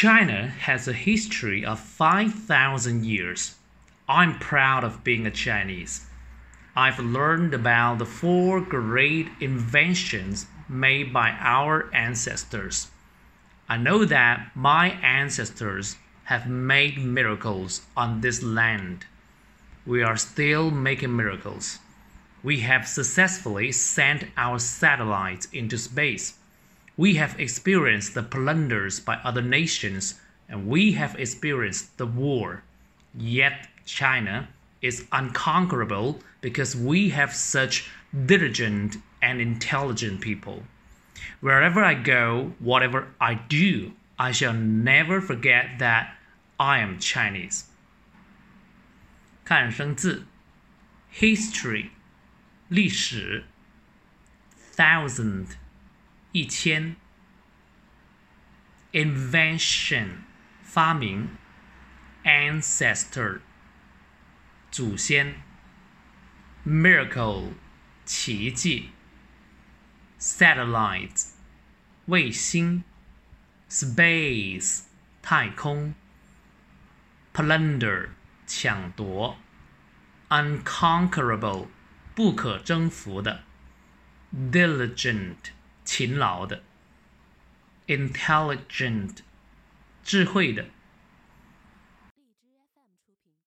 China has a history of 5,000 years. I'm proud of being a Chinese. I've learned about the four great inventions made by our ancestors. I know that my ancestors have made miracles on this land. We are still making miracles. We have successfully sent our satellites into space. We have experienced the plunders by other nations and we have experienced the war. Yet China is unconquerable because we have such diligent and intelligent people. Wherever I go, whatever I do, I shall never forget that I am Chinese. 看生字，history，历史，thousand。 一千，invention 发明，ancestor 祖先，miracle 奇迹，satellite 卫星，space 太空，plunder 抢夺，unconquerable 不可征服的，diligent。 勤劳的，intelligent，智慧的